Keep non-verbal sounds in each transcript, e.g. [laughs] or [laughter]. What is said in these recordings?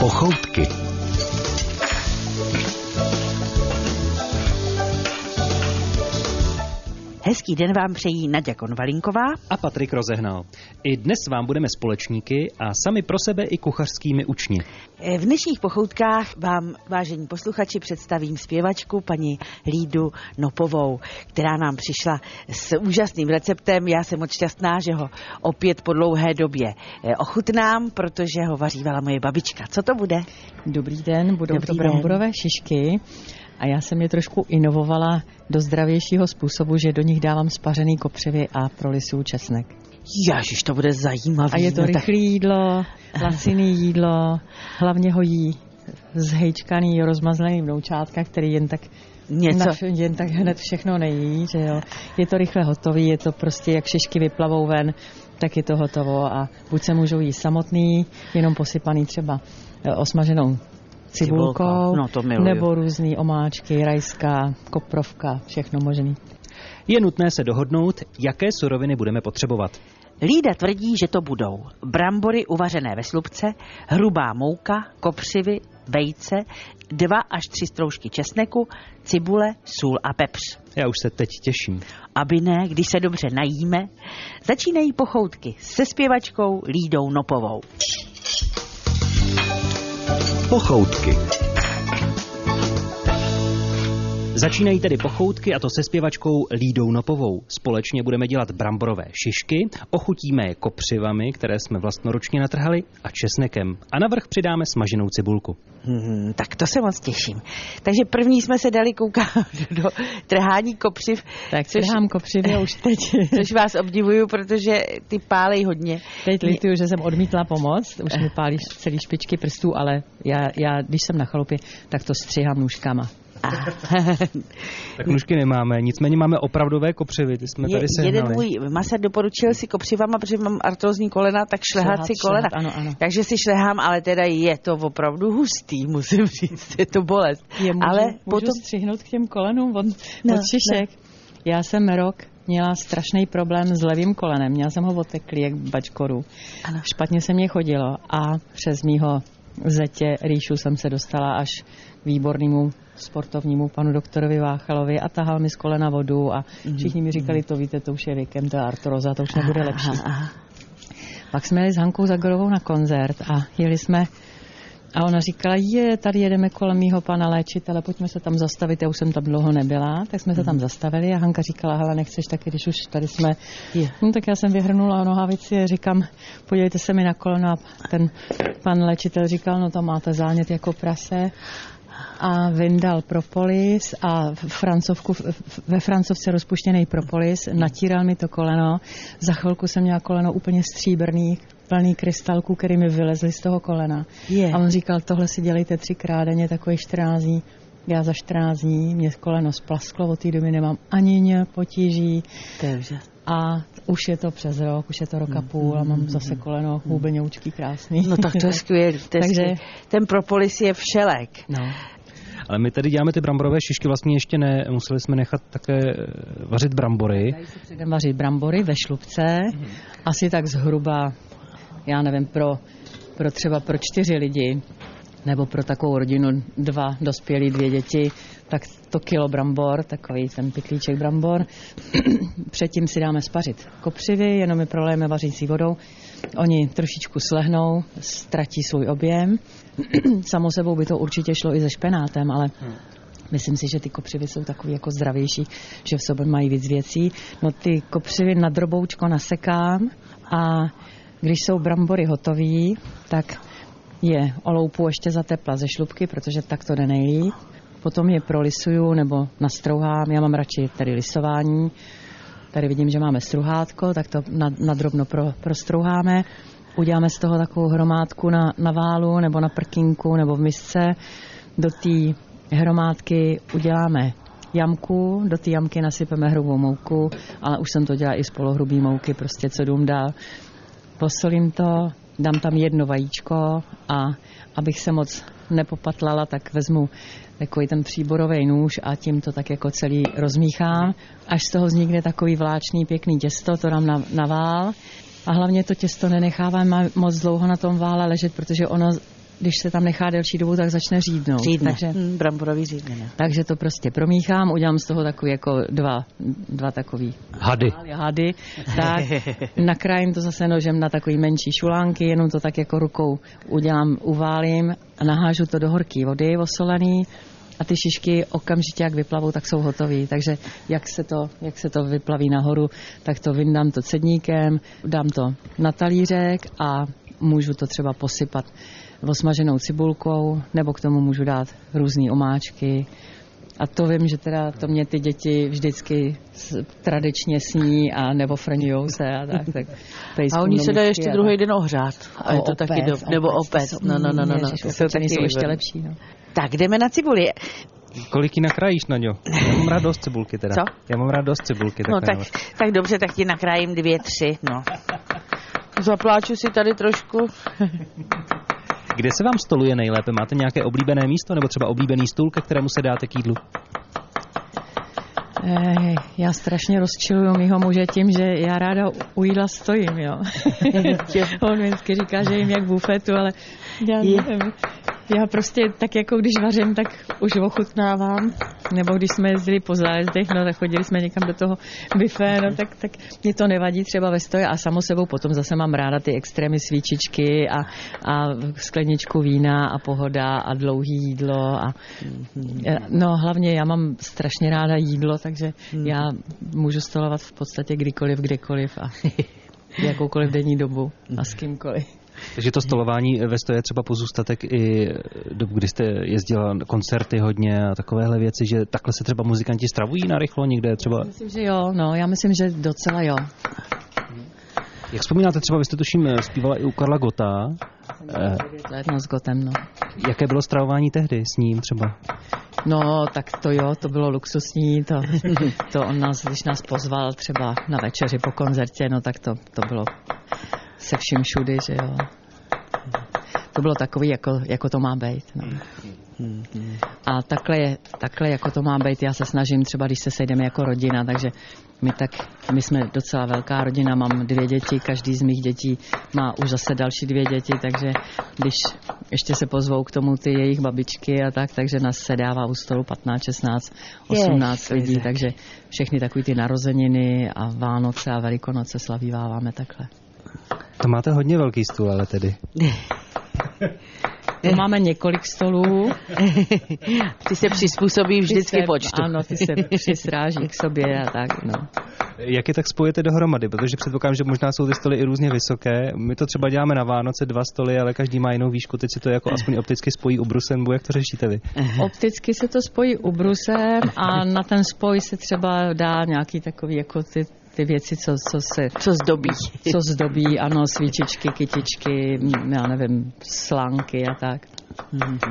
Pochoutky. Hezký den vám přejí Naděja Konvalinková a Patrik Rozehnal. I dnes vám budeme společníky a sami pro sebe i kuchařskými učni. V dnešních pochoutkách vám, vážení posluchači, představím zpěvačku paní Lídu Nopovou, která nám přišla s úžasným receptem. Já jsem moc šťastná, že ho opět po dlouhé době eh, ochutnám, protože ho vařívala moje babička. Co to bude? Dobrý den, budou Dobrý to bramborové šišky a já jsem je trošku inovovala do zdravějšího způsobu, že do nich dávám spařený kopřivy a prolisuju česnek. Jažiš, to bude zajímavé. A je to rychlé jídlo, laciný jídlo, hlavně ho jí zhejčkaný, rozmazlený vnoučátka, který jen tak Něco. Na, jen tak hned všechno nejí, že jo. Je to rychle hotový, je to prostě jak šišky vyplavou ven, tak je to hotovo a buď se můžou jíst samotný, jenom posypaný třeba eh, osmaženou cibulkou, no to miluju. nebo různý omáčky, rajská, koprovka, všechno možný. Je nutné se dohodnout, jaké suroviny budeme potřebovat. Lída tvrdí, že to budou brambory uvařené ve slupce, hrubá mouka, kopřivy, vejce, dva až tři stroužky česneku, cibule, sůl a pepř. Já už se teď těším. Aby ne, když se dobře najíme, začínají pochoutky se zpěvačkou Lídou Nopovou. Pochoutky. Začínají tedy pochoutky a to se zpěvačkou Lídou Nopovou. Společně budeme dělat bramborové šišky, ochutíme je kopřivami, které jsme vlastnoručně natrhali, a česnekem. A navrch přidáme smaženou cibulku. Hmm, tak to se moc těším. Takže první jsme se dali koukat [laughs] do trhání kopřiv, Tak což, trhám kopřivy už [laughs] teď, což vás obdivuju, protože ty pálej hodně. teď lituju, že jsem odmítla pomoc, už mi pálí celý špičky prstů, ale já, já, když jsem na chalupě, tak to střihám nůžkama. [laughs] Tak nůžky nemáme, nicméně máme opravdové kopřivy, ty jsme je, tady sehnali. jeden můj maser doporučil si kopřivama, protože mám artrózní kolena, tak šlehat Šlehat, si kolena. šlehat, ano, ano. Takže si šlehám, ale teda je to opravdu hustý, [laughs] musím říct, je to bolest. Je, můžu, ale můžu potom... střihnout k těm kolenům od, No, od šišek. Já jsem rok měla strašný problém s levým kolenem. Měla jsem ho oteklý jak bačkoru. Ano. Špatně se mě chodilo a přes mýho zetě rýšu jsem se dostala až k výbornému sportovnímu panu doktorovi Váchalovi a tahal mi z kolena vodu a všichni mi říkali, to víte, to už je věkem, to je artroza, to už nebude lepší. Pak jsme jeli s Hankou Zagorovou na koncert a jeli jsme a ona říkala, je, tady jedeme kolem mýho pana léčitele, pojďme se tam zastavit, já už jsem tam dlouho nebyla, tak jsme se tam zastavili a Hanka říkala, hele, nechceš taky, když už tady jsme. Je. No, tak já jsem vyhrnula nohavici a říkám, podívejte se mi na koleno a ten pan léčitel říkal, no tam máte zánět jako prase. A vyndal propolis a francovku, ve francovce rozpuštěný propolis, natíral mi to koleno, za chvilku jsem měla koleno úplně stříbrný, plný krystalků, který mi vylezly z toho kolena. Je. A on říkal, tohle si dělejte třikrát denně, takový 14 dní. Já za 14 dní, mě koleno splasklo, od té doby nemám ani ně potíží To je úžasné. a už je to přes rok, už je to rok a půl a mám zase koleno hůbeňoučký krásný. No tak to je skvělý. To je [laughs] Takže- skvělý. Ten propolis je všelek. No. Ale my tady děláme ty bramborové šišky, vlastně ještě ne, museli jsme nechat také eh, vařit brambory. Dají se předem vařit brambory ve šlubce, asi tak zhruba, já nevím, pro, pro třeba pro čtyři lidi, nebo pro takovou rodinu dva dospělí, dvě děti, tak to kilo brambor, takový ten pytlíček brambor. [clears throat] Předtím si dáme spařit kopřivy, jenom je prolejeme vařící vodou. Oni trošičku slehnou, ztratí svůj objem. [clears throat] Samo sebou by to určitě šlo i se špenátem, ale Myslím si, že ty kopřivy jsou takový jako zdravější, že v sobě mají víc věcí. No ty kopřivy na droboučko nasekám a když jsou brambory hotový, tak je oloupu ještě za tepla ze šlubky, protože tak to jde nejlíp. Potom je prolisuju nebo nastrouhám, já mám radši tedy lisování. Tady vidím, že máme struhátko, tak to na, na drobno pro, prostrouháme. Uděláme z toho takovou hromádku na, na válu nebo na prkinku nebo v misce. Do té hromádky uděláme jamku, do té jamky nasypeme hrubou mouku, ale už jsem to dělala i z polohrubý mouky, prostě co dům dál. Posolím to, dám tam jedno vajíčko a abych se moc nepopatlala, tak vezmu takový ten příborový nůž a tím to tak jako celý rozmíchám. Až z toho vznikne takový vláčný pěkný těsto, to dám na, na vál. A hlavně to těsto nenechávám moc dlouho na tom vále ležet, protože ono když se tam nechá delší dobu, tak začne řídnout. Řídne. Takže, Mm, bramborový řídne. ne? takže to prostě promíchám, udělám z toho takový jako dva, dva takový Hady. hady, tak [laughs] nakrájím to zase nožem na takový menší šulánky, jenom to tak jako rukou udělám, uválím a nahážu to do horké vody osolený a ty šišky okamžitě, jak vyplavou, tak jsou hotové. Takže jak se, to, jak se to vyplaví nahoru, tak to vyndám to cedníkem, dám to na talířek a můžu to třeba posypat osmaženou cibulkou, nebo k tomu můžu dát různé omáčky, a to vím, že teda to mě ty děti vždycky tradičně sní a nebo frňujou se a tak. tak A oni se dají ještě a druhý tak. den ohřát. A je to taky dob... Nebo opec. No, no, no, no. no. Ježiš, To jsou taky jsou ještě lepší. No. Tak jdeme na cibuli. Kolik ji nakrájíš, Naďo? Já mám rád dost cibulky teda. Co? Já mám rád dost cibulky. No takové. tak, tak dobře, tak ti nakrájím dvě, tři, no. Zapláču si tady trošku. Kde se vám stoluje nejlépe? Máte nějaké oblíbené místo nebo třeba oblíbený stůl, ke kterému se dáte k jídlu? Eh, já strašně rozčiluju mýho muže tím, že já ráda u jídla stojím, jo. [laughs] [laughs] On vždycky říká, že jim jak bufetu, ale já nevím. Já prostě tak jako když vařím, tak už ochutnávám. Nebo když jsme jezdili po zájezdech, no tak chodili jsme někam do toho bifé, no tak, tak mě to nevadí třeba ve stoje a samo sebou potom zase mám ráda ty extrémy svíčičky a, a skleničku vína a pohoda a dlouhý jídlo a Eh, no hlavně já mám strašně ráda jídlo, takže já můžu stolovat v podstatě kdykoliv, kdekoliv a [laughs] jakoukoliv denní dobu a s kýmkoliv. Takže to stolování ve stoje je třeba pozůstatek i dobu, kdy jste jezdila na koncerty hodně a takovéhle věci, že takhle se třeba muzikanti stravují narychlo někde třeba. Myslím, že jo, no, já myslím, že docela jo. Jak vzpomínáte třeba, vy jste tuším eh, zpívala i u Karla Gota. Eh, Let no s Gotem, no. jaké bylo stravování tehdy s ním třeba? No, tak to jo, to bylo luxusní, to, [laughs] to on nás, když nás pozval třeba na večeři po koncertě, no tak to, to bylo se vším všudy, že jo. To bylo takový, jako, jako to má být. No. A takhle, je, takhle, jako to má být, já se snažím třeba, když se sejdeme jako rodina, takže my tak, my jsme docela velká rodina, mám dvě děti, každý z mých dětí má už zase další dvě děti, takže když ještě se pozvou k tomu ty jejich babičky a tak, takže nás se dává u stolu 15, 16, 18 lidí, Ježiš. takže všechny takový ty narozeniny a Vánoce a Velikonoce slavíváváme takhle. To máte hodně velký stůl, ale tedy. [laughs] To máme několik stolů. [laughs] Ty se přizpůsobí vždycky ty se, počtu. Ano, ty se [laughs] přisráží k sobě a tak, no. Jak je tak spojete dohromady? Protože předpokládám, že možná jsou ty stoly i různě vysoké. My to třeba děláme na Vánoce, dva stoly, ale každý má jinou výšku. Teď si to jako aspoň opticky spojí u Brusenbu. Jak to řešíte vy? Opticky se to spojí ubrusem a na ten spoj se třeba dá nějaký takový jako ty, ty věci, co, co se Co zdobí. [laughs] co zdobí, ano, svíčičky, kytičky, já nevím, slanky a tak.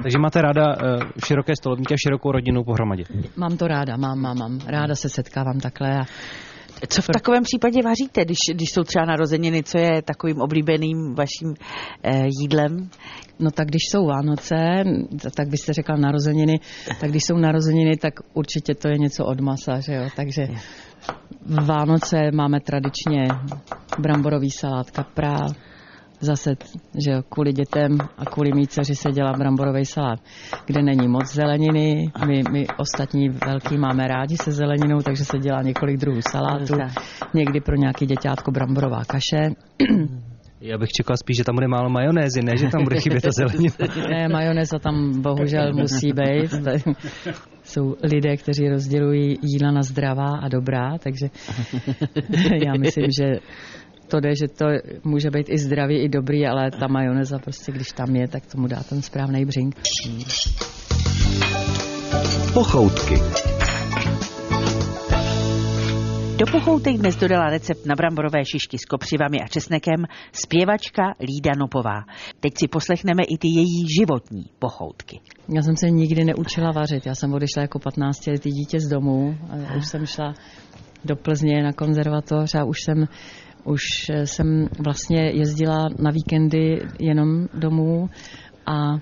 Takže máte ráda eh, široké stolovníky a širokou rodinu pohromadě. Mám to ráda, mám, mám, mám. Ráda se setkávám takhle a Co v takovém případě vaříte, když, když jsou třeba narozeniny? Co je takovým oblíbeným vaším eh, jídlem? No tak když jsou Vánoce, tak byste řekla narozeniny, tak když jsou narozeniny, tak určitě to je něco od masa, že jo, takže Vánoce máme tradičně bramborový salát kapra, zase, že jo, kvůli dětem a kvůli mý dceři se dělá bramborový salát, kde není moc zeleniny, my, my ostatní velký máme rádi se zeleninou, takže se dělá několik druhů salátů, někdy pro nějaký děťátko bramborová kaše, Já bych čekal spíš, že tam bude málo majonézy, ne, že tam bude chybět ta [laughs] zelenina. Ne, majoneza tam bohužel musí být. Jsou lidé, kteří rozdělují jídla na zdravá a dobrá, takže [laughs] já myslím, že to jde, že to může být i zdravý, i dobrý, ale ta majoneza prostě, když tam je, tak tomu dá ten správný břink. Pochoutky. Do pochoutek dnes dodala recept na bramborové šišky s kopřivami a česnekem zpěvačka Lída Nopová. Teď si poslechneme i ty její životní pochoutky. Já jsem se nikdy neučila vařit. Já jsem odešla jako 15 letý dítě z domu a už jsem šla do Plzně na konzervatoř a už jsem už jsem vlastně jezdila na víkendy jenom domů a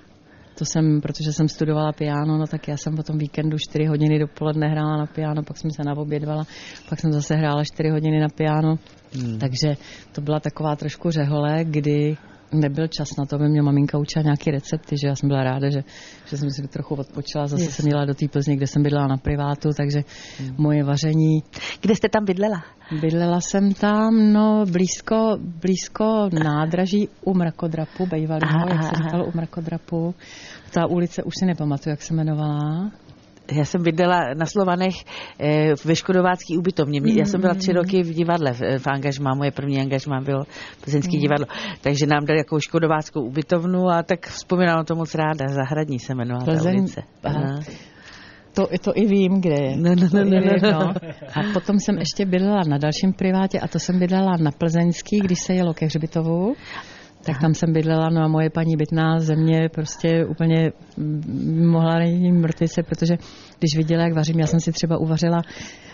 to jsem, protože jsem studovala piano, no tak já jsem potom víkendu 4 hodiny dopoledne hrála na piano, pak jsem se naobědvala, pak jsem zase hrála 4 hodiny na piano, hmm. takže to byla taková trošku řehole, kdy nebyl čas na to, aby mě maminka učila nějaké recepty, že já jsem byla ráda, že, že jsem si trochu odpočila, zase Jasně. jsem měla do té Plzně, kde jsem bydlela na privátu, takže hmm. moje vaření... Kde jste tam bydlela? Bydlela jsem tam, no, blízko, blízko nádraží u mrakodrapu, bývalého, jak se říkalo u mrakodrapu. Ta ulice už si nepamatuju, jak se jmenovala já jsem bydlela na Slovanech eh, ve Škodovácký ubytovně. Já jsem byla tři roky v divadle v, v angažmá. Moje první angažmá bylo Plzeňský mm. divadlo. Takže nám dali jako Škodováckou ubytovnu a tak vzpomínám to moc ráda. Zahradní se jmenovala Plzeň, ta ulice. To, to i vím, kde je. No, no, no, no, no. no. A potom jsem ještě bydlela na dalším privátě a to jsem bydlela na Plzeňský, když se jelo ke Hřbitovu tak tam jsem bydlela, no a moje paní bytná země prostě úplně mohla nejít mrtvice, protože když viděla, jak vařím, já jsem si třeba uvařila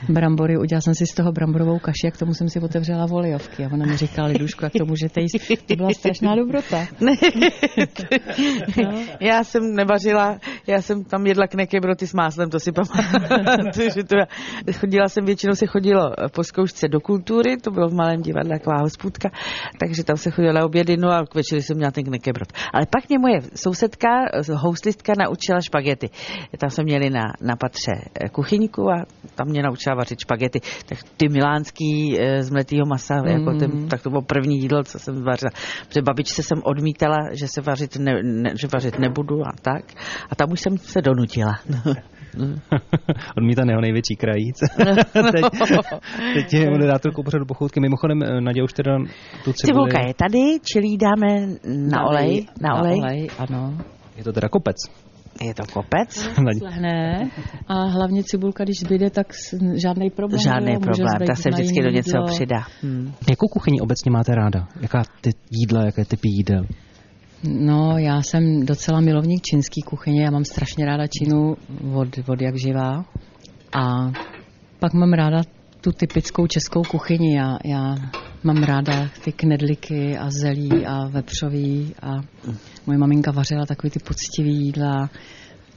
brambory, udělala jsem si z toho bramborovou kaši a k tomu jsem si otevřela volejovky a ona mi říkala, Liduško, jak to můžete jíst. To byla strašná dobrota. no. Já jsem nevařila, já jsem tam jedla knekebroty s máslem, to si pamatuju. [laughs] to chodila jsem, většinou se chodilo po zkoušce do kultury, to bylo v malém divadle taková hospůdka, takže tam se chodila obědy, no a k večeri jsem měla ten knekebrot. Ale pak mě moje sousedka, houslistka naučila špagety. Tam jsme měli na, na patře kuchyňku a tam mě naučila vařit špagety. Tak ty milánský eh, z mletýho masa, mm. jako ten, tak to bylo první jídlo, co jsem vařila. Protože babičce jsem odmítala, že se vařit, ne, ne, že vařit nebudu a tak. A tam už jsem se donutila. [laughs] [laughs] Odmítaného největší krajíc. [laughs] teď, teď je moderátorkou pořadu pochoutky. Mimochodem, eh, Nadě už teda tu cibuli... Cibulka je tady, čili dáme na, na olej. Na olej. Na olej, ano. Je to teda kopec. Je to kopec? Ne. A hlavně cibulka, když zbyde, tak žádný problém. Žádný problém, ta se vždycky do něco přidá. Hmm. Jakou kuchyni obecně máte ráda? Jaká ty jídla, jaké typy jídel? No, já jsem docela milovník čínský kuchyně, já mám strašně ráda Čínu od, od jak živá. A pak mám ráda tu typickou českou kuchyni. Já, já mám ráda ty knedliky a zelí a vepřový a moje maminka vařila takový ty poctivý jídla.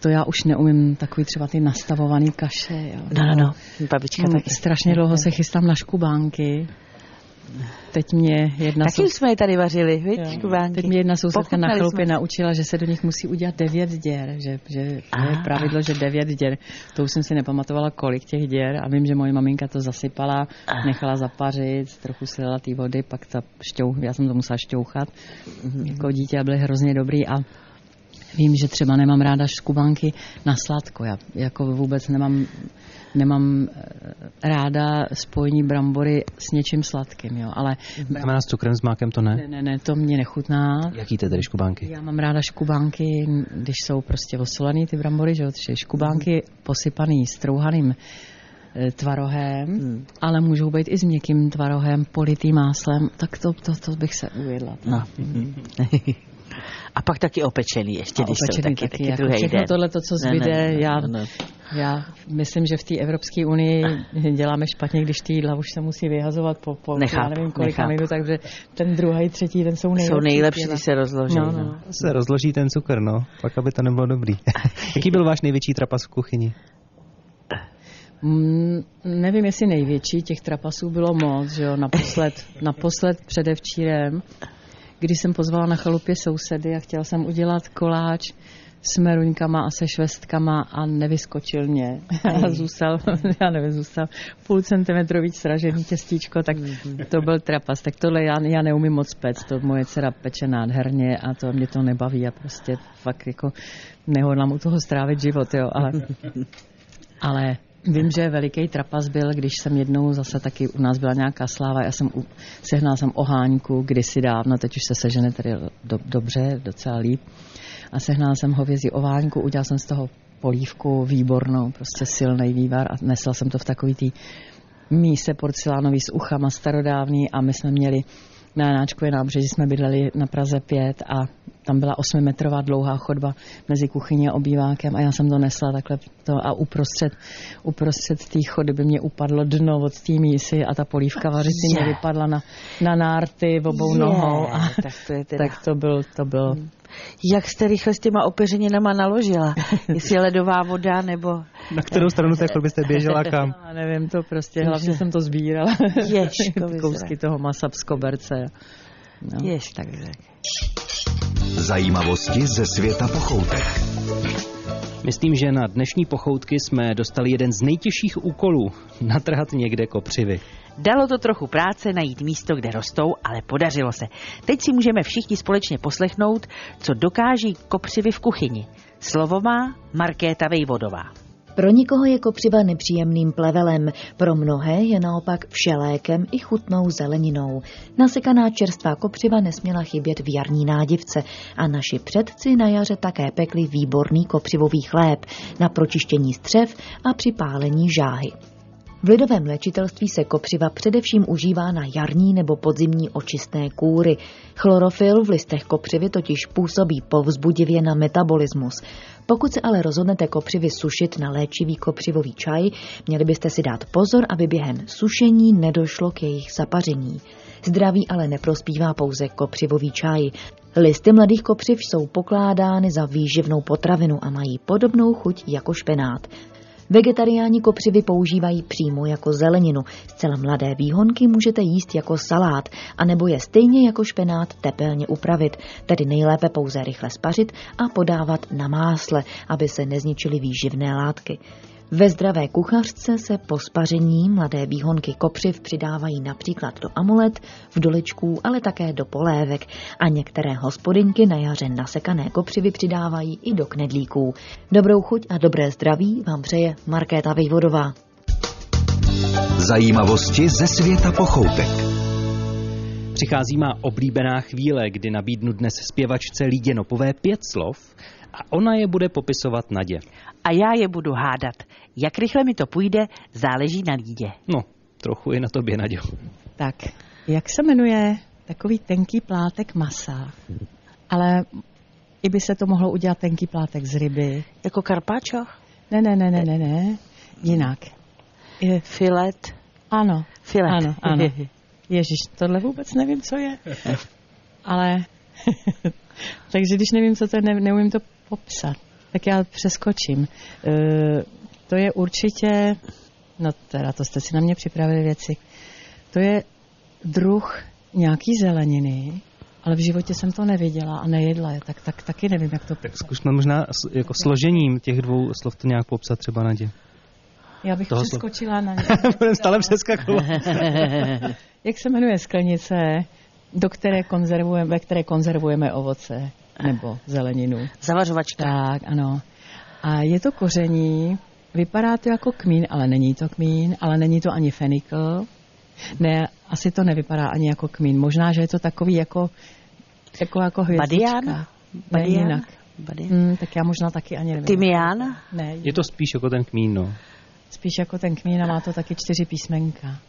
To já už neumím, takový třeba ty nastavovaný kaše. Jo. No, no, no, babička taky. Strašně dlouho se chystám na škubánky. Teď mě jedna... Taky sou... jsme je tady vařili, víš, Teď mě jedna sousedka na chalupě jsme. naučila, že se do nich musí udělat devět děr, že, že je pravidlo, že devět děr. To už jsem si nepamatovala, kolik těch děr a vím, že moje maminka to zasypala, nechala zapařit, trochu si dala té vody, pak ta šťou, já jsem to musela šťouchat mm-hmm. jako dítě a byly hrozně dobrý a Vím, že třeba nemám ráda škubanky na sladko. Já jako vůbec nemám nemám eh, ráda spojení brambory s něčím sladkým, jo, ale... Znamená s cukrem, s mákem to ne? Ne, ne, ne, to mě nechutná. Jaký ty tedy škubánky? Já mám ráda škubánky, když jsou prostě osolaný ty brambory, že jo, škubánky posypaný strouhaným eh, tvarohem, hmm. ale můžou být i s měkkým tvarohem, politým máslem, tak to, to, to bych se ujedla. No. [laughs] A pak taky opečený ještě, když opečený jsou taky, taky, taky jako druhý všechno tohle, to, co zbyde, ne, ne, já, ne. já myslím, že v té Evropské unii děláme špatně, když ty jídla už se musí vyhazovat po, po nechápu, já nevím kolika minut, takže ten druhý, třetí, ten jsou nejlepší. Jsou nejlepší, když se rozloží. No, no. no. Se rozloží ten cukr, no, pak aby to nebylo dobrý. [laughs] Jaký byl váš největší trapas v kuchyni? Mm, nevím, jestli největší, těch trapasů bylo moc, že jo, naposled, [laughs] naposled předevčírem kdy jsem pozvala na chalupě sousedy a chtěla jsem udělat koláč s meruňkama a se švestkama a nevyskočil mě. [laughs] A zůstal, [laughs] já nevím, zůstal půl centimetrový sražený těstíčko, tak mhm. to byl trapas. Tak tohle já, já neumím moc pec, to moje dcera peče nádherně a to mě to nebaví a prostě fakt jako nehodlám u toho strávit život, jo, ale, [laughs] ale Vím, že veliký trapas byl, když jsem jednou zase taky u nás byla nějaká sláva, já jsem u, sehnal jsem oháňku kdysi dávno, teď už se sežene tady do, dobře, docela líp. A sehnal jsem hovězí oháňku, udělal jsem z toho polívku výbornou, prostě silný vývar a nesl jsem to v takový tý míse porcelánový s uchama starodávný a my jsme měli na Janáčkově nábřeží jsme bydleli na Praze 5 a tam byla 8-metrová dlouhá chodba mezi kuchyní a obývákem a já jsem to nesla takhle to a uprostřed, uprostřed té chody by mě upadlo dno od té mísy a ta polívka vařicí mě vypadla na, na nárty obou yeah. nohou. A, tak to, je teda... tak to byl, to byl hmm jak jste rychle s těma opeřeninama naložila? [laughs] Jestli je ledová voda nebo... Na kterou stranu té chodby jste běžela [laughs] kam? Já nevím, to prostě, hlavně jsem to sbírala. Ježko, [laughs] Kousky toho masa z koberce. No. Jež tak řek. Zajímavosti ze světa pochoutek. Myslím, že na dnešní pochoutky jsme dostali jeden z nejtěžších úkolů. Natrhat někde kopřivy. Dalo to trochu práce najít místo, kde rostou, ale podařilo se. Teď si můžeme všichni společně poslechnout, co dokáží kopřivy v kuchyni. Slovo má Markéta Vejvodová. Pro nikoho je kopřiva nepříjemným plevelem, pro mnohé je naopak všelékem i chutnou zeleninou. Nasekaná čerstvá kopřiva nesměla chybět v jarní nádivce a naši předci na jaře také pekli výborný kopřivový chléb na pročištění střev a při pálení žáhy. V lidovém léčitelství se kopřiva především užívá na jarní nebo podzimní očistné kůry. Chlorofil v listech kopřivy totiž působí povzbudivě na metabolismus. Pokud se ale rozhodnete kopřivy sušit na léčivý kopřivový čaj, měli byste si dát pozor, aby během sušení nedošlo k jejich zapaření. Zdraví ale neprospívá pouze kopřivový čaj. Listy mladých kopřiv jsou pokládány za výživnou potravinu a mají podobnou chuť jako špenát. Vegetariáni kopřivy používají přímo jako zeleninu. Zcela mladé výhonky můžete jíst jako salát, anebo je stejně jako špenát tepelně upravit, tedy nejlépe pouze rychle spařit a podávat na másle, aby se nezničily výživné látky. Ve zdravé kuchařce se po spaření mladé výhonky kopřiv přidávají například do amulet, v doličků, ale také do polévek a některé hospodinky na jaře nasekané kopřivy přidávají i do knedlíků. Dobrou chuť a dobré zdraví vám přeje Markéta Vejvodová. Zajímavosti ze světa pochoutek. Přichází má oblíbená chvíle, kdy nabídnu dnes zpěvačce Lídě Nopové pět slov a ona je bude popisovat Nadě. A já je budu hádat. Jak rychle mi to půjde, záleží na lídě. No, trochu i na tobě, Naďo. Tak, jak se jmenuje takový tenký plátek masa, ale i by se to mohlo udělat tenký plátek z ryby. Jako karpáčo? Ne, ne, ne, ne, ne, ne, jinak. Je, Filet? ano, Filet. ano, ano. [laughs] Ježíš, tohle vůbec nevím, co je. Ale, [laughs] takže když nevím, co to je, ne, neumím to popsat, tak já přeskočím. E, to je určitě, no teda to jste si na mě připravili věci, to je druh nějaký zeleniny, ale v životě jsem to neviděla a nejedla je, tak, tak taky nevím, jak to Tak zkusme možná jako složením těch dvou slov to nějak popsat třeba Nadě. Já bych toho přeskočila na [laughs] ně. Budeme stále přeskakovat. [laughs] Jak se jmenuje sklenice, do které konzervujeme, ve které konzervujeme ovoce nebo zeleninu? Zavařovačka. Tak, ano. A je to koření, vypadá to jako kmín, ale není to kmín, ale není to ani fenikl. Ne, asi to nevypadá ani jako kmín. Možná, že je to takový jako, jako, jako hvězdička. Badián? Ne, Badián? jinak. Badián. Hmm, tak já možná taky ani nevím. Tymián? Ne, Je to spíš jako ten kmín, no. Spíš jako ten kmín a má to taky čtyři písmenka.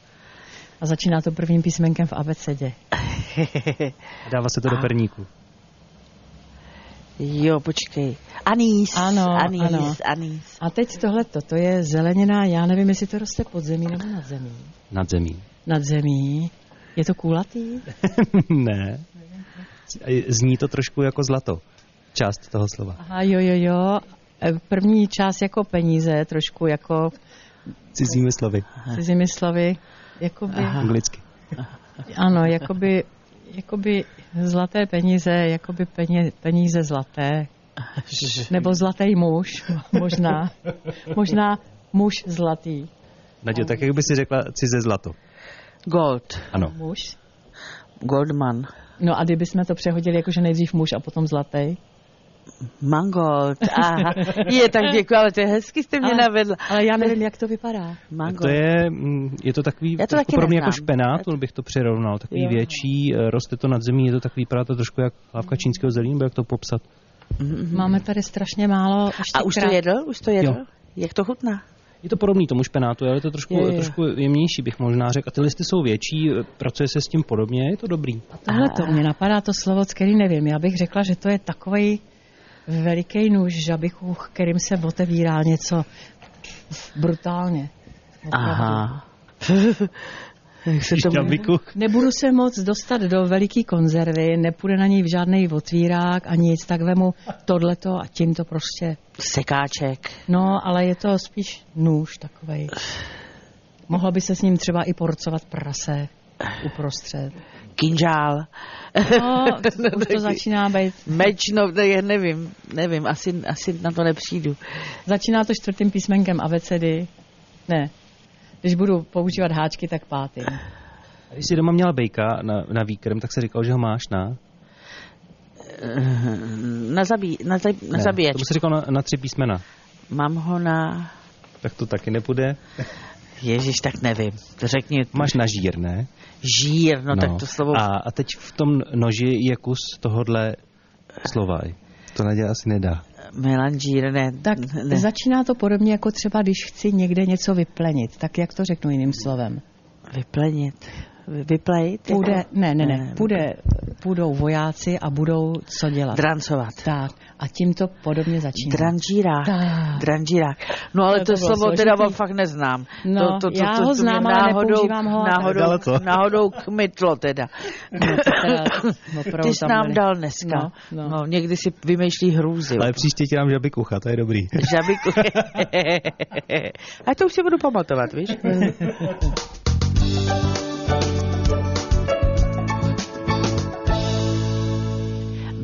A začíná to prvním písmenkem v abecedě. A [laughs] dává se to do perníku. Jo, počkej. Anís. Ano, anís, ano. anís. A teď tohleto, to je zelenina, já nevím, jestli to roste pod zemí nebo nad zemí. Nad zemí. Nad zemí. Je to kulatý? [laughs] ne. Zní to trošku jako zlato. Část toho slova. Aha, jo, jo, jo. E, První část jako peníze, trošku jako Cizími slovy. cizími slovy, jakoby, Anglicky. ano, jakoby, jakoby zlaté peníze, jakoby peně, peníze zlaté, nebo zlatý muž, možná, možná muž zlatý. Nadějo, tak jak by si řekla cize zlato. Gold. Ano. Muž. Goldman. No a kdyby jsme to přehodili, jakože nejdřív muž a potom zlatý. Mangold. Aha. Je, tak děkuji, ale to je hezky jste mě Ale- navedla. Ale já nevím, jak to vypadá. Mangold. to je, mm, je to takový, Já to taky podobně jako špenát, on bych to přirovnal, takový Jo. větší, eh, roste to nad zemí, je to takový, vypadá to trošku jak hlávka čínského zelí, nebo jak to popsat. Máme tady strašně málo. A už to krát- jedl? Už to jedl? Jo. Jak to chutná? Je to podobný tomu špenátu, ale je to trošku, Jo, jo. trošku jemnější, bych možná řekl. A ty listy jsou větší, eh, pracuje se s tím podobně, je to dobrý. Tohle to mě napadá to slovo, s kterým nevím. Já bych řekla, že to je takový veliký nůž žabichu, kterým se otevírá něco brutálně. Opravdu. Aha. Jak se to Žabiku. Nebudu se moc dostat do veliký konzervy, nepůjde na něj v žádný otvírák ani nic, tak vemu tohleto a tím to prostě. Sekáček. No, ale je to spíš nůž takovej. Mohlo by se s ním třeba i porcovat prase uprostřed. kinžál. [laughs] No, už to začíná být. Meč, no, to je, nevím, nevím, asi, asi na to nepřijdu. Začíná to čtvrtým písmenkem abecedy. Ne. Když budu používat háčky, tak pátým. A Když jsi doma měla bejka na, na výkrm, tak se říkal, že ho máš na... Na, zabí, na, zab, na Ne, zabíječ. To by se říkal na, na tři písmena. Mám ho na... Tak to taky nepůjde. Ježíš, tak nevím. To řekni. Máš na žír, ne? Žír, no, tak to slovo... A, a teď v tom noži je kus tohodle slova. To Naděja asi nedá. Milan Žír, ne. Tak ne. začíná to podobně jako třeba, když chci někde něco vyplenit. Tak jak to řeknu jiným slovem? Vyplenit. Vy- Vyplejit? Půjde, jako- ne, ne, ne, půjde, půjdou vojáci a budou co dělat. Drancovat. Tak, a tím to podobně začíná. Dranžírák. Dranžírák. No ale To to, slovo složitý. teda vám fakt neznám. No, já ho mě znám, ale nepoužívám ho a tak. náhodou, Daleko. náhodou kmitlo teda. No, to teda [laughs] Ty jsi nám dal dneska. No, No, no. někdy si vymýšlí hrůzy. Ale příště ti dám žabikucha, to je dobrý. [laughs] Žabiku. [laughs] A to už si budu pamatovat, víš?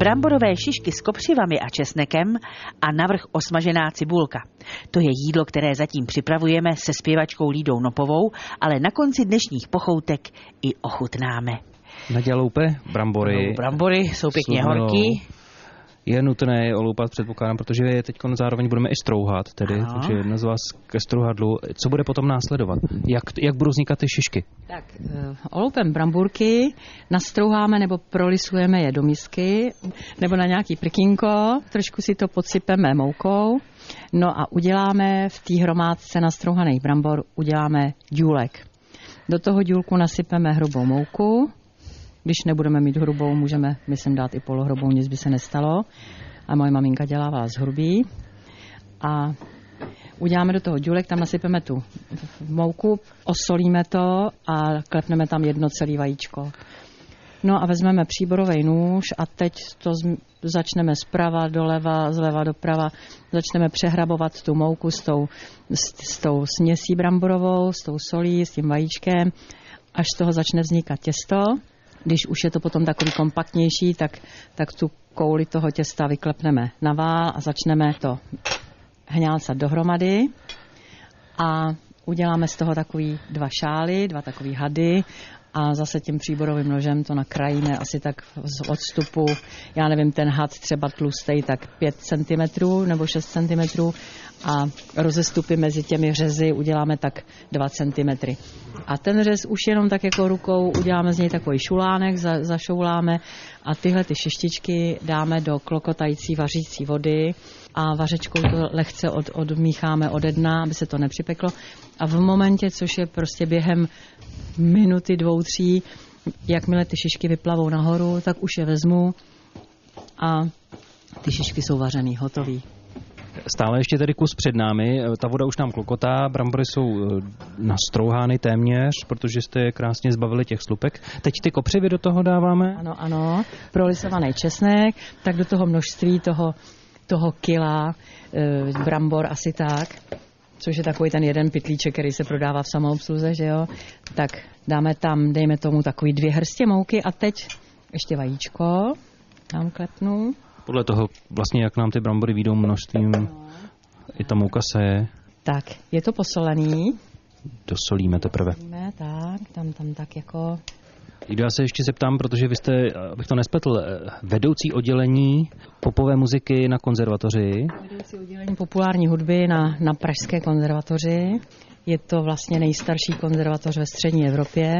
Bramborové šišky s kopřivami a česnekem a navrch osmažená cibulka. To je jídlo, které zatím připravujeme se zpěvačkou Lídou Nopovou, ale na konci dnešních pochoutek i ochutnáme. Naděja loupe, brambory. No, Brambory jsou pěkně horký. Je nutné je oloupat, předpokládám, protože je teď zároveň budeme i strouhat, tedy, Ano. takže jedna z vás ke strouhadlu. Co bude potom následovat? Jak, jak budou vznikat ty šišky? Tak, eh, oloupem bramburky nastrouháme nebo prolisujeme je do misky nebo na nějaký prkínko, trošku si to podsypeme moukou, no a uděláme v té hromádce nastrouhaných brambor, uděláme důlek. Do toho důlku nasypeme hrubou mouku, když nebudeme mít hrubou, můžeme, myslím, dát i polohrubou, nic by se nestalo. A moje maminka dělává z hrubý. A uděláme do toho důlek, tam nasypeme tu mouku, osolíme to a klepneme tam jedno celé vajíčko. No a vezmeme příborový nůž a teď to začneme zprava doleva, zleva doprava, začneme přehrabovat tu mouku s tou, s, s tou směsí bramborovou, s tou solí, s tím vajíčkem, až z toho začne vznikat těsto. Když už je to potom takový kompaktnější, tak, tak tu kouli toho těsta vyklepneme na vál a začneme to hňálcat dohromady. A uděláme z toho takový dva šály, dva takový hady a zase tím příborovým nožem to nakrájíme asi tak z odstupu, já nevím, ten had třeba tlustej tak 5 cm nebo 6 cm a rozestupy mezi těmi řezy uděláme tak 2 cm. A ten řez už jenom tak jako rukou uděláme z něj takový šulánek, za, zašouláme a tyhle ty šištičky dáme do klokotající vařící vody a vařečkou to lehce od, odmícháme ode dna, aby se to nepřipeklo. A v momentě, což je prostě během minuty, dvou, tří, jakmile ty šišky vyplavou nahoru, tak už je vezmu a ty šišky jsou vařený, hotový. Stále ještě tedy kus před námi, ta voda už nám klokotá, brambory jsou eh, nastrouhány téměř, protože jste je krásně zbavili těch slupek. Teď ty kopřivy do toho dáváme. Ano, ano, prolisovaný česnek, tak do toho množství toho, toho kila e, brambor asi tak, což je takový ten jeden pytlíček, který se prodává v samoobsluze, že jo, tak dáme tam, dejme tomu takový dvě hrstě mouky a teď ještě vajíčko, tam klepnu. Podle toho vlastně, jak nám ty brambory výjdou množstvím, i ta mouka se Tak, je to posolený, dosolíme teprve. Víme, tak, tam, tam tak jako já se ještě zeptám, protože vy jste, abych to nespletl, eh, vedoucí oddělení popové muziky na konzervatoři. Vedoucí oddělení populární hudby na, na Pražské konzervatoři. Je to vlastně nejstarší konzervatoř ve střední Evropě.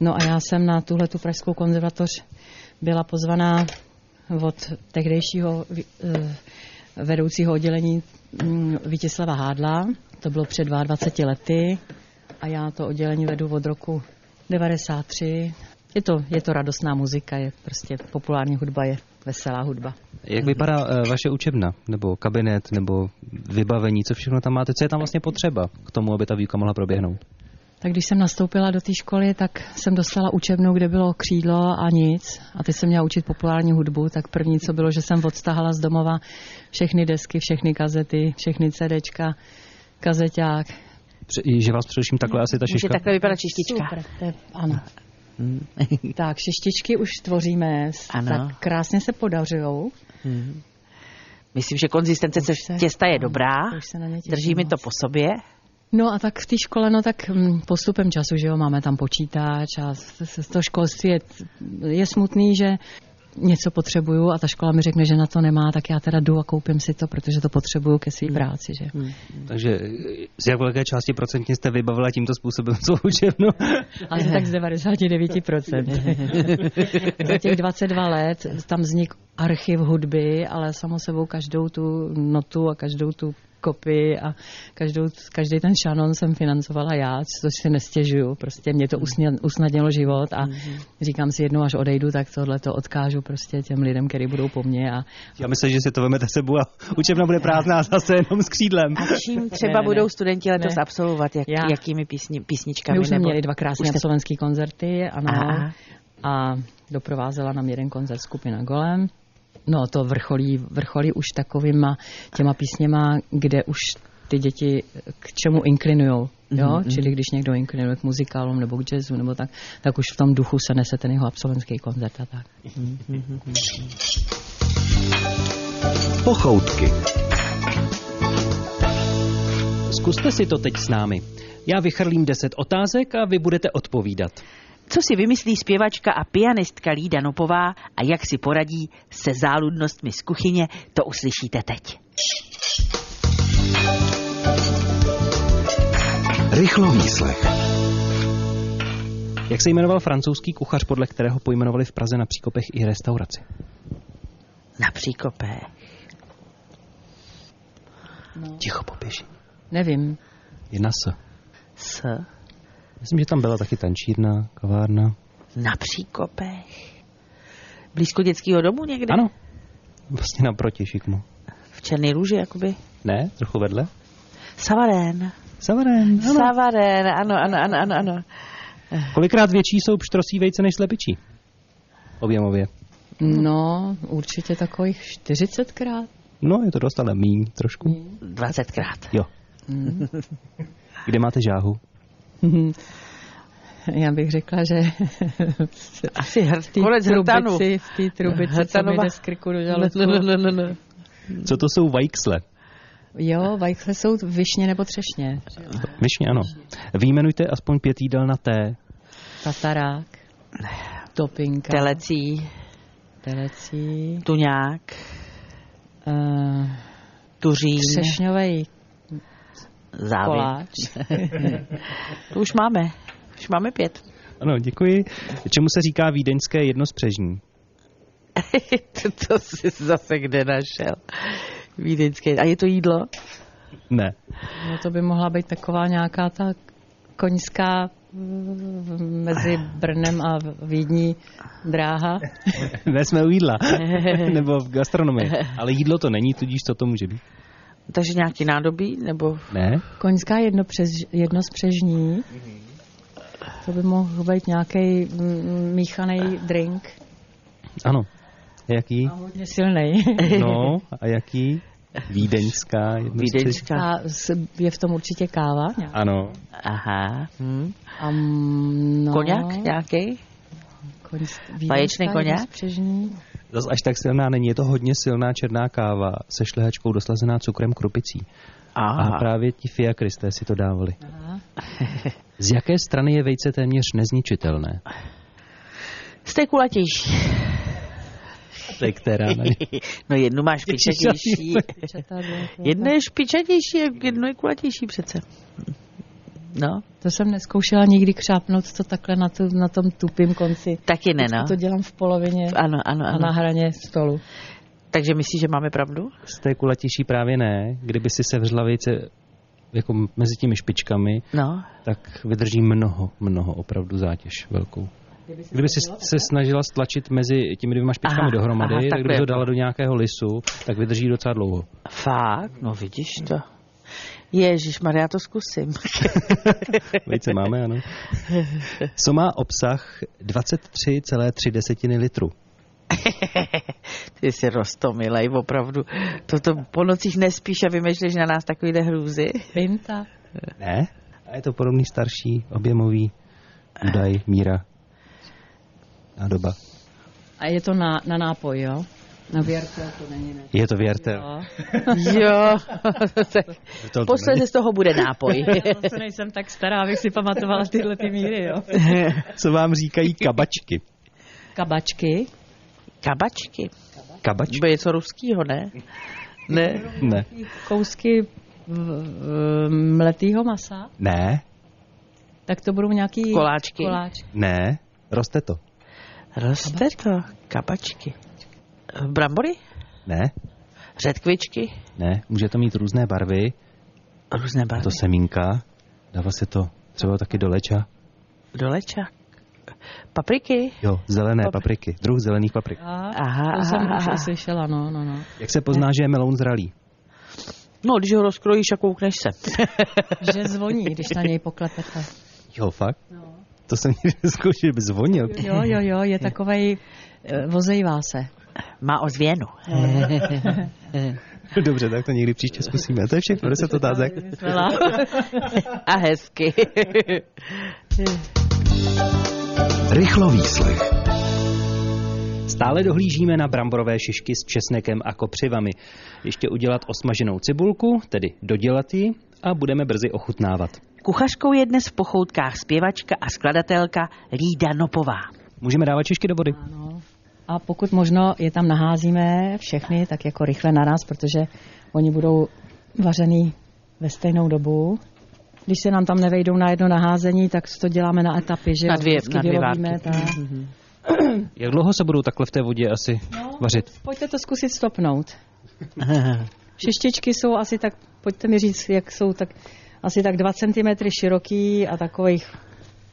No a já jsem na tuhle tu Pražskou konzervatoř byla pozvaná od tehdejšího eh, vedoucího oddělení mm, Vítězslava Hádla. To bylo před 22 lety a já to oddělení vedu od roku 93. Je to, je to radostná muzika, je prostě populární hudba, je veselá hudba. Jak vypadá eh, vaše učebna, nebo kabinet, nebo vybavení, co všechno tam máte, co je tam vlastně potřeba k tomu, aby ta výuka mohla proběhnout? Tak když jsem nastoupila do té školy, tak jsem dostala učebnu, kde bylo křídlo a nic. A teď jsem měla učit populární hudbu, tak první, co bylo, že jsem odstahala z domova všechny desky, všechny kazety, všechny CDčka, kazeťák. Že vás především takhle asi ta Může šiška... takhle vypadat čistička. Super, to je, ano. Hmm. [laughs] Tak, šištičky už tvoříme, Ano. tak krásně se podařujou. Hmm. Myslím, že konzistence se- těsta je dobrá. Už se na ně těším Drží mi to po sobě. No a tak v té škole, no tak mm, postupem času, že jo, máme tam počítač a to školství je, je smutný, že něco potřebuju a ta škola mi řekne, že na to nemá, tak já teda jdu a koupím si to, protože to potřebuju ke své práci, že jo. Takže eh, z jak velké části procentně jste vybavila tímto způsobem svou učebnu? [laughs] Asi tak z 99%. [laughs] Za těch 22 let tam vznik archiv hudby, ale samo sebou každou tu notu a každou tu kopii a každou, každý ten šanon jsem financovala já, což si nestěžuju. Prostě mě to usnadnilo život a říkám si jednou, až odejdu, tak tohle to odkážu prostě těm lidem, kteří budou po mně a Já myslím, že si to vemete sebou a učebna bude prázdná zase jenom s křídlem. A čím třeba Ne, ne, budou studenti letos Ne. absolvovat? Jak, Já. jakými písni, písničkami? my už jsme nebo... měli dva krásné jste- absolventské koncerty, ano, Aha. a doprovázela nám jeden koncert skupina Golem. No to vrcholí, vrcholí už takovýma těma písněma, kde už ty děti k čemu inklinujou. Jo? Mhm, Čili když někdo inklinuje k muzikálům nebo k jazzu nebo tak, tak už v tom duchu se nese ten jeho absolventský koncert a tak. Pochoutky. Zkuste si to teď s námi. Já vychrlím 10 otázek a vy budete odpovídat. Co si vymyslí zpěvačka a pianistka Lída Nopová a jak si poradí se záludnostmi z kuchyně, to uslyšíte teď. Rychlovýslech. Jak se jmenoval francouzský kuchař, podle kterého pojmenovali v Praze na Příkopech i restauraci? Na příkopech. Ticho poběží. Nevím. Jedna S. S. Myslím, že tam byla taky tančírna, kavárna. Na příkopech. Blízko dětského domu někde? Ano. Vlastně naproti šikmo. V Černý růži, jakoby. Ne? Trochu vedle? Savarén. Savarén. Savarén, ano, ano, ano, ano, ano. Kolikrát větší jsou pštrosí vejce než slepičí? Objemově. No, určitě takových 40krát. No, je to dost, ale míň trošku. 20krát. Jo. Kde máte žáhu? [laughs] Já bych řekla, že [laughs] Asi hr, v té konec hrtanu. v té trubici, co mi jde z krku do žaludku. no, no, no, no. Co to jsou vajksle? Jo, vajkle jsou višně nebo třešně. Vyšně, ano. Výjmenujte aspoň pět jídel na té. Tatarák, topinka, Telecí, telecí, tuňák, uh, tuřín, třešňovej závit. koláč. [laughs] To už máme. Už máme pět. Ano, děkuji. Čemu se říká vídeňské jednospřežní? [laughs] to, to jsi zase kde našel. Vídeňské. A je to jídlo? Ne. No to by mohla být taková nějaká ta koňská mm, mezi Brnem a Vídní dráha. [laughs] Ne, jsme u jídla. Nebo v gastronomii. Ale jídlo to není, tudíž co to může být? Takže nějaký nádobí? Nebo Ne? Koňská jednopřež, jednospřežní. To by mohl být nějaký míchaný drink. Ano. A jaký? A hodně silný. No, a jaký? Vídeňská vídeňská? A je v tom určitě káva. nějak. Ano. Aha. Hm. A mm, no, Koněk nějaký? Vaječný vídeňská koněk? jednospřežní. Zas až tak silná není. Je to hodně silná černá káva se šlehačkou doslazená cukrem krupicí. A Aha. právě ti fiakristé si to dávali. Aha. Z jaké strany je vejce téměř nezničitelné? Z té kulatější. Té, která ne. [laughs] No jednu máš pičatější. Četadlo, Jedno je špičatější, a jedno je kulatější přece. No, To jsem neskoušela nikdy křápnout to takhle na, tu, na tom tupým konci. taky ne, no. to dělám v polovině Ano, ano, a ano. na hraně stolu. Takže myslíš, že máme pravdu? Z té kulatější právě ne. Kdyby si sevřela vejce jako mezi těmi špičkami, No. tak vydrží mnoho, mnoho opravdu zátěž velkou. Kdyby si se snažila stlačit mezi těmi dvěma špičkami Aha, dohromady, aha, tak kdyby to dala do nějakého lisu, tak vydrží docela dlouho. Fakt? No vidíš to. Ježíš, Maria, to zkusím. [laughs] Vejce máme, ano. Co má obsah 23,3 litru? [laughs] Ty jsi rostomilej, opravdu. Toto po nocích nespíš a vymýšlíš na nás takovýhle hrůzy. Pinta. Ne? A je to podobný starší objemový údaj míra. doba. A je to na, na nápoj, jo? Na věrtel to není, ne? Je to věrtel. Jo. [laughs] Jo, [laughs] tak posledně z toho bude nápoj. [laughs] Já to nejsem tak stará, abych si pamatovala tyhle ty míry, jo. Co vám říkají kabačky? Kabačky. Kabačky. Kabačky? To je něco ruskýho, ne? Ne. Ne. Kousky mletýho masa. Ne, Tak to budou nějaký... Koláčky. Koláč. ne, roste to. Roste to. Kabačky. Brambory? Ne, Řetkvičky? ne, může to mít různé barvy, Různé a barvy. to semínka, dává se to třeba taky do leča. Do leča. Papriky? Jo, zelené Pap- papriky, druh zelených paprik. A, Aha, to jsem aha, už aha. slyšela, no, no, no. Jak se pozná, že je meloun zralý? No, když ho rozkrojíš a koukneš se. [laughs] Že zvoní, když na něj poklepete. Jo, fakt? No. To jsem [laughs] nikdy neskoušel, že by zvonil. Jo, jo, jo, je takovej, eh, vozejvá se. Má ozvěnu. [laughs] Dobře, tak to někdy příště zkusíme. To je všechno, 10 otázek. [laughs] A hezky. [laughs] Rychlo výslech. Stále dohlížíme na bramborové šišky s česnekem a kopřivami. Ještě udělat osmaženou cibulku, tedy dodělat ji a budeme brzy ochutnávat. Kuchařkou je dnes v pochoutkách zpěvačka a skladatelka Lída Nopová. Můžeme dávat šišky do vody? Ano. A pokud možno je tam naházíme všechny, tak jako rychle naraz, protože oni budou vařený ve stejnou dobu. Když se nám tam nevejdou na jedno naházení, tak to děláme na etapy, že Na dvě, Vždycky na dvě várky. tak. Jak dlouho se budou takhle v té vodě asi vařit? Pojďte to zkusit stopnout. Šištičky jsou asi tak, pojďte mi říct, jak jsou tak, asi tak 2 cm široký a takových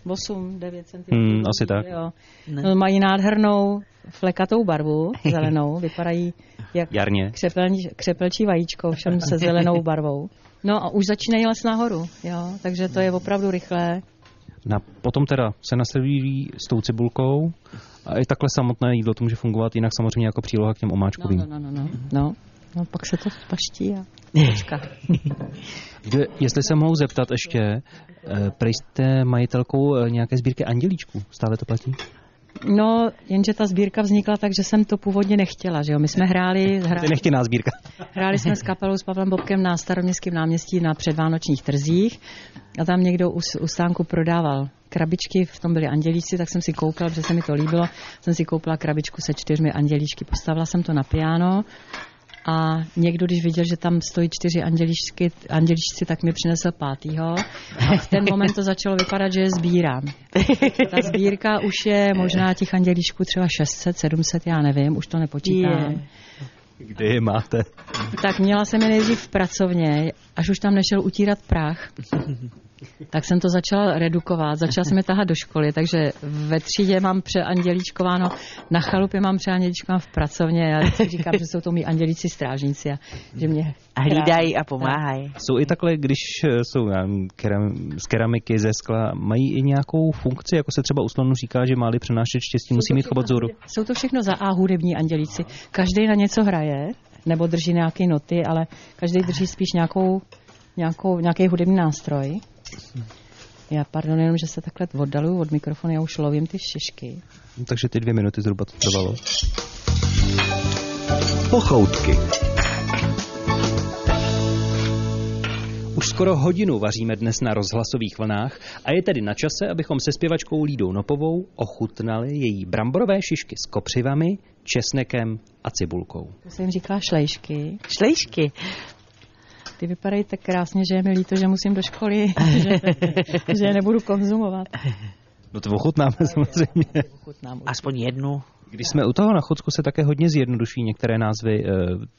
8-9 cm. Hmm, asi tak. Jo. Ne. No, mají nádhernou flekatou barvu, [laughs] zelenou, vypadají jak Jarně. křepelní, křepelčí vajíčko, všem se zelenou barvou. No a už začínají les nahoru, jo, takže to je opravdu rychlé. Na, potom teda se naservíří s tou cibulkou a i takhle samotné jídlo to může fungovat jinak samozřejmě jako příloha k těm omáčkovým. no, no, no, no, no. no pak se to paští a počká. [laughs] Jestli se mohu zeptat ještě, eh, prej jste majitelkou eh, nějaké sbírky andělíčků, stále to platí? No, jenže ta sbírka vznikla tak, že jsem to původně nechtěla, že jo. My jsme hráli, [laughs] hráli, nechtěná sbírka. [laughs] hráli jsme s kapelou s Pavlem Bobkem na staroměstském náměstí na předvánočních trzích a tam někdo u, u stánku prodával krabičky, v tom byly andělíčci, tak jsem si koupila, protože se mi to líbilo, jsem si koupila krabičku se čtyřmi andělíčky, postavila jsem to na piano a někdo, když viděl, že tam stojí čtyři andělíčky, andělíčci, tak mi přinesl pátýho. A v ten moment to začalo vypadat, že je sbírám. Ta sbírka už je možná těch andělíčků třeba 600, 700, já nevím, už to nepočítám. Je. Kde je máte? Tak měla jsem je nejdřív v pracovně, až už tam nešel utírat prach. Tak jsem to začala redukovat, začala jsem je tahat do školy, takže ve třídě mám přeandělíčkováno, na chalupě mám přeandělíčkováno v pracovně, já vždycky říkám, že jsou to mý andělíci strážníci a že mě A hlídají a pomáhají. Jsou i takhle, když eh, jsou já nevím, keram, z keramiky, ze skla, mají i nějakou funkci, jako se třeba u slonu říká, že máli přenášet štěstí, musí mít chobot zůru. Jsou to všechno za A hudební andělíci. Každý na něco hraje, nebo drží nějaké noty, ale každý drží spíš nějakou, nějakou, nějaký hudební nástroj. Já, pardon, jenom, že se takhle oddaluju od mikrofonu, já už lovím ty šišky. Takže ty dvě minuty zhruba to trvalo. Pochoutky. Už skoro hodinu vaříme dnes na rozhlasových vlnách a je tedy na čase, abychom se zpěvačkou Lídou Nopovou ochutnali její bramborové šišky s kopřivami, česnekem a cibulkou. To se jim říká šlejšky. Šlejšky. Ty vypadají tak krásně, že je mi líto, že musím do školy, [laughs] že, že je nebudu konzumovat. No to ochutnáme [laughs] samozřejmě. Aspoň jednu. Když jsme u toho na Chodsku se také hodně zjednodušují některé názvy. Eh,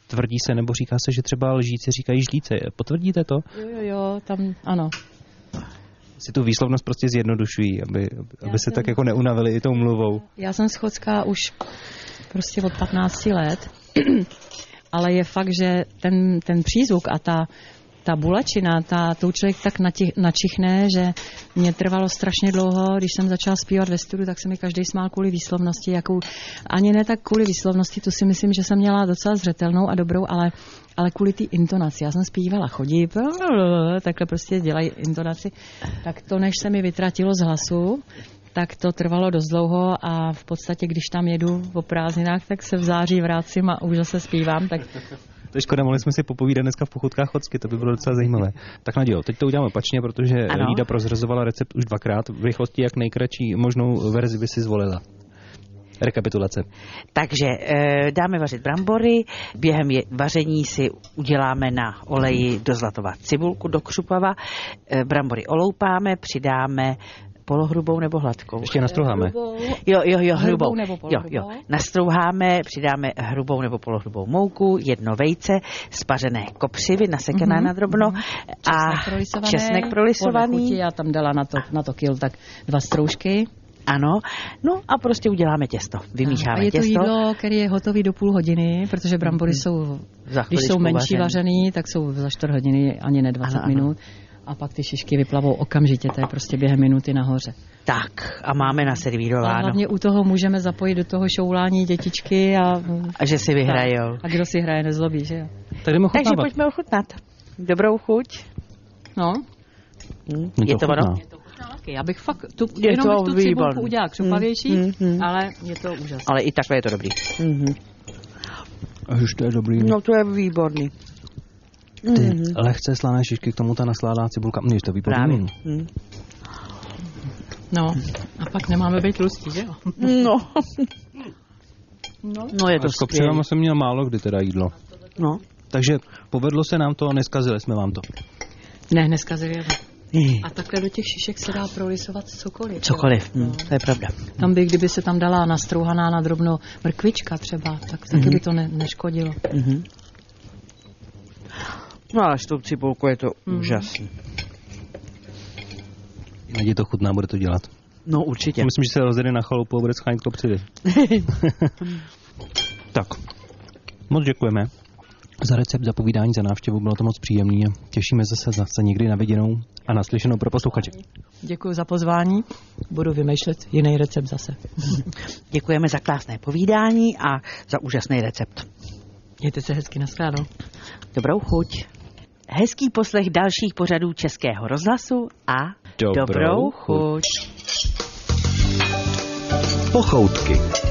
Tvrdí se nebo říká se, že třeba lžíci říkají žlíci. Potvrdíte to? Jo, jo, jo, tam, ano. Si tu výslovnost prostě zjednodušují, aby, aby se jsem- tak jako neunavili i tou mluvou. Já jsem schodská už prostě od 15 let, ale je fakt, že ten, ten přízvuk a ta, ta bulečina, ta, to člověk tak načichne, že mě trvalo strašně dlouho, když jsem začala zpívat ve studiu, tak se mi každý smál kvůli výslovnosti, jakou, ani ne tak kvůli výslovnosti, tu si myslím, že jsem měla docela zřetelnou a dobrou, ale, ale kvůli té intonaci. Já jsem zpívala, chodí, takhle prostě dělají intonaci, tak to, než se mi vytratilo z hlasu, tak to trvalo dost dlouho a v podstatě, když tam jedu po prázdninách, tak se v září vracím a už zase zpívám, tak To je škoda, mohli jsme si popovídat dneska v pochodkách Chocky, to by bylo docela zajímavé. Tak Nadějo, teď to uděláme opačně, protože Ano. Lída prozrazovala recept už dvakrát. V rychlosti jak nejkratší možnou verzi by si zvolila. Rekapitulace. Takže e, dáme vařit brambory, během je, vaření si uděláme na oleji do zlatova cibulku, do křupava, e, brambory oloupáme, přidáme polohrubou nebo hladkou. Ještě nastrouháme. Jo, jo, jo, hrubou. Hrubou nebo jo, jo. Nastrouháme, přidáme hrubou nebo polohrubou mouku, jedno vejce, spařené kopřivy, nasekané Mhm, na drobno a česnek prolisovaný. česnek prolisovaný. Podle chuti já tam dala na to, na to kil tak dva stroužky. Ano, no a prostě uděláme těsto. Vymícháme a je to těsto. jídlo, které je hotový do půl hodiny, protože brambory jsou, Za když jsou menší vařený. vařený, tak jsou za čtvrt hodiny, ani ne 20 Ano, ano. A pak ty šišky vyplavou okamžitě, to je prostě během minuty nahoře. Tak, a máme A naservírováno. hlavně u toho můžeme zapojit do toho šoulání dětičky a, A že si vyhrajou. a kdo si hraje, nezlobí, že jo? Tak jdeme Takže pojďme ochutnat. Dobrou chuť. No, Hm, Je je to ono? taky. Já bych fakt tu, Je jenom to bych tu cibulku udělala křupavější, Mm, mm, mm. ale je to úžasné. Ale i takhle je to dobrý. Mhm. Už to je dobrý. No to je výborný. Ty Mhm. lehce slané šišky, k tomu ta nasládá cibulka. Mně to výborný. Právě. Mm. Hm. No, a pak nemáme být tlustí, že jo? [laughs] No. No. no je A to s kopřivama jsem měl málo kdy teda jídlo. No. Takže povedlo se nám to, neskazili jsme vám to. Ne, neskazili je. A takhle do těch šišek se dá prolisovat cokoliv. Cokoliv, jo. hm, to je pravda. Tam by, kdyby se tam dala nastrouhaná na drobno mrkvička třeba, tak taky Mhm. by to ne, neškodilo. Mhm. No ale s tou cibulkou je to Mhm. úžasný. Nadě to chutná, bude to dělat. No určitě. Já myslím, že se rozjede na chalupu a bude schánět kopřivy. [laughs] tak, moc děkujeme za recept, za povídání, za návštěvu, bylo to moc příjemný a těšíme zase zase někdy na viděnou a naslyšenou pro posluchače. Děkuji za pozvání. Budu vymýšlet jiný recept zase. [laughs] Děkujeme za krásné povídání a za úžasný recept. Mějte se hezky, nashledanou. Dobrou chuť. Hezký poslech dalších pořadů Českého rozhlasu a Dobrou dobrou chuť. chuť. Pochoutky.